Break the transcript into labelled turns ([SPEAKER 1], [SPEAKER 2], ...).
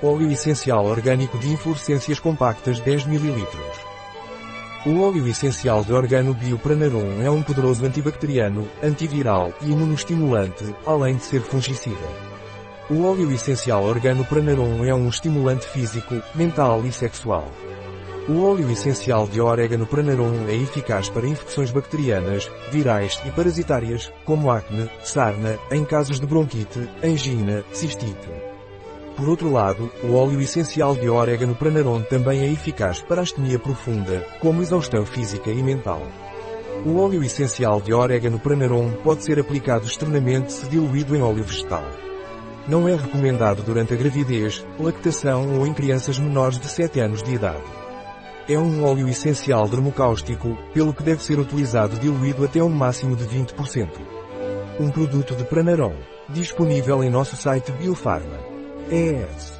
[SPEAKER 1] Óleo essencial orgânico de inflorescências compactas 10 ml. O óleo essencial de organo Biopranarum é um poderoso antibacteriano, antiviral e imunoestimulante, além de ser fungicida. O óleo essencial organo Pranarum é um estimulante físico, mental e sexual. O óleo essencial de orégano Pranarum é eficaz para infecções bacterianas, virais e parasitárias, como acne, sarna, em casos de bronquite, angina, cistite. Por outro lado, o óleo essencial de orégano Pranarum também é eficaz para astenia profunda, como exaustão física e mental. O óleo essencial de orégano Pranarum pode ser aplicado externamente se diluído em óleo vegetal. Não é recomendado durante a gravidez, lactação ou em crianças menores de 7 anos de idade. É um óleo essencial dermocáustico, pelo que deve ser utilizado diluído até um máximo de 20%. Um produto de Pranarom, disponível em nosso site Biofarma. Ants